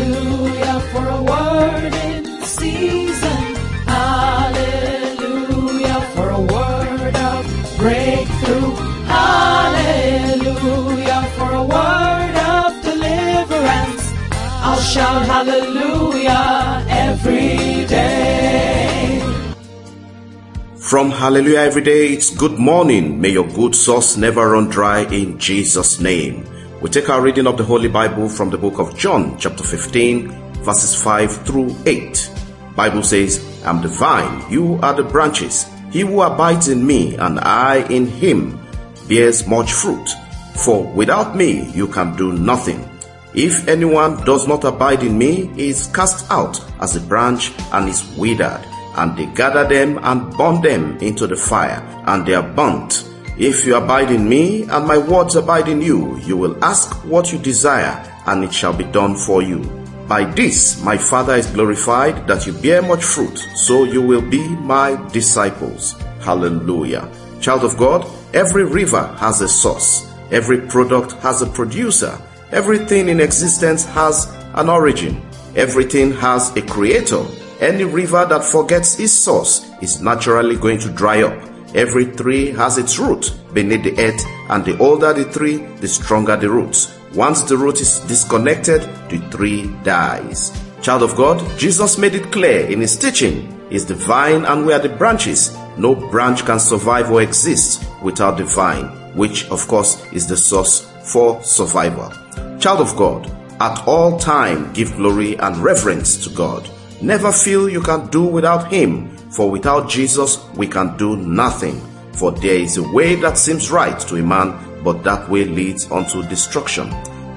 Hallelujah for a word in season. Hallelujah for a word of breakthrough. Hallelujah for a word of deliverance. I'll shout hallelujah every day. From Hallelujah Every Day, it's good morning. May your good source never run dry in Jesus' name. We take our reading of the Holy Bible from the book of John, chapter 15, verses 5 through 8. Bible says, I'm the vine, you are the branches. He who abides in me and I in him bears much fruit. For without me you can do nothing. If anyone does not abide in me, he is cast out as a branch and is withered and they gather them and burn them into the fire, and they are burnt. If you abide in me, and my words abide in you, you will ask what you desire, and it shall be done for you. By this my Father is glorified, that you bear much fruit, so you will be my disciples. Hallelujah. Child of God, every river has a source, every product has a producer, everything in existence has an origin, everything has a creator. Any river that forgets its source is naturally going to dry up. Every tree has its root beneath the earth, and the older the tree, the stronger the roots. Once the root is disconnected, the tree dies. Child of God, Jesus made it clear in his teaching. Is the vine and we are the branches. No branch can survive or exist without the vine, which of course is the source for survival. Child of God, at all time give glory and reverence to God. Never feel you can do without Him, for without Jesus we can do nothing. For there is a way that seems right to a man, but that way leads unto destruction.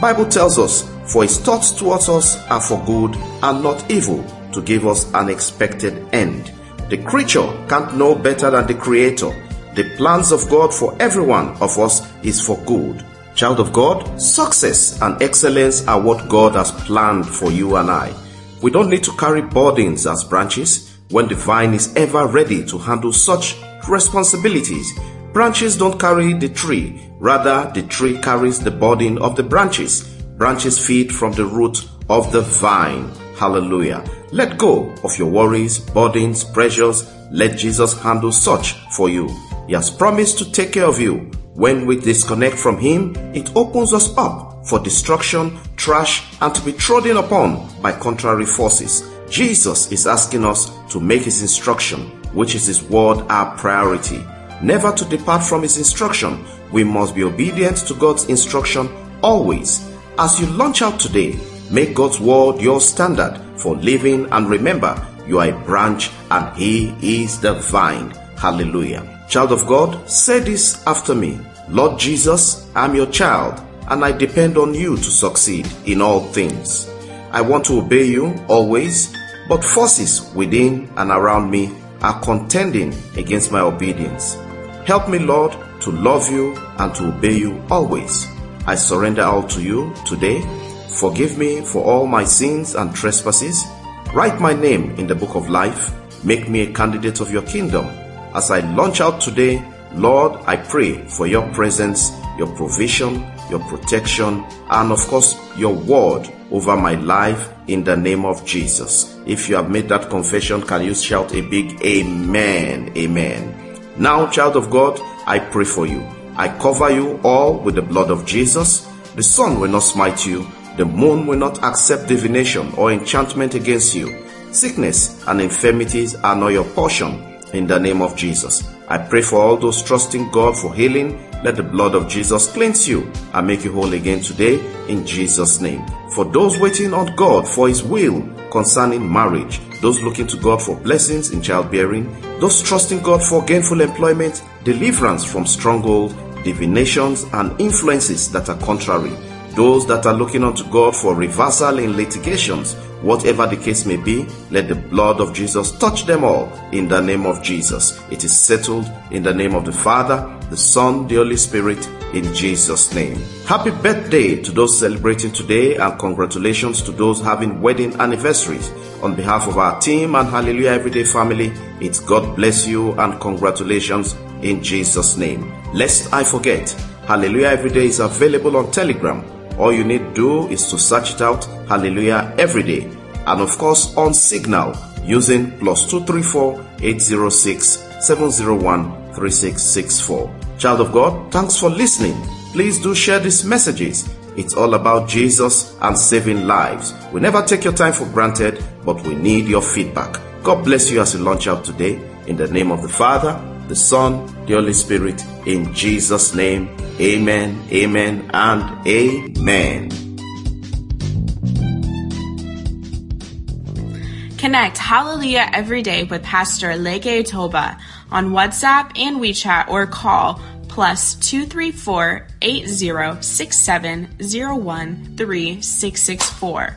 Bible tells us, for his thoughts towards us are for good and not evil, to give us an expected end. The creature can't know better than the creator. The plans of God for every one of us is for good. Child of God, success and excellence are what God has planned for you and I. We don't need to carry burdens as branches when the vine is ever ready to handle such responsibilities. Branches don't carry the tree, rather, the tree carries the burden of the branches. Branches feed from the root of the vine. Hallelujah. Let go of your worries, burdens, pressures. Let Jesus handle such for you. He has promised to take care of you. When we disconnect from Him, it opens us up for destruction, trash, and to be trodden upon by contrary forces. Jesus is asking us to make His instruction, which is His word, our priority. Never to depart from His instruction. We must be obedient to God's instruction always. As you launch out today, make God's word your standard for living and remember you are a branch and He is the vine. Hallelujah. Child of God, say this after me. Lord Jesus, I'm your child and I depend on you to succeed in all things. I want to obey you always, but forces within and around me are contending against my obedience. Help me, Lord, to love you and to obey you always. I surrender all to you today. Forgive me for all my sins and trespasses. Write my name in the book of life. Make me a candidate of your kingdom. As I launch out today, Lord, I pray for your presence, your provision, your protection, and of course, your word over my life in the name of Jesus. If you have made that confession, can you shout a big amen? Amen. Now, child of God, I pray for you. I cover you all with the blood of Jesus. The sun will not smite you. The moon will not accept divination or enchantment against you. Sickness and infirmities are not your portion in the name of Jesus. I pray for all those trusting God for healing. Let the blood of Jesus cleanse you and make you whole again today in Jesus' name. For those waiting on God for His will concerning marriage, those looking to God for blessings in childbearing, those trusting God for gainful employment, deliverance from stronghold, divinations, and influences that are contrary, those that are looking unto God for reversal in litigations, whatever the case may be, let the blood of Jesus touch them all in the name of Jesus. It is settled in the name of the Father, the Son, the Holy Spirit, in Jesus' name. Happy birthday to those celebrating today and congratulations to those having wedding anniversaries. On behalf of our team and Hallelujah Everyday family, it's God bless you and congratulations in Jesus' name. Lest I forget, Hallelujah Everyday is available on Telegram All you need to do is to search it out, Hallelujah, every day. And of course, on Signal using plus 234 806 701 3664. Child of God, thanks for listening. Please do share these messages. It's all about Jesus and saving lives. We never take your time for granted, but we need your feedback. God bless you as you launch out today. In the name of the Father, the Son, the Holy Spirit, in Jesus' name, amen, amen, and amen. Connect Hallelujah every day with Pastor Leke Toba on WhatsApp and WeChat or call plus 234 8067 3664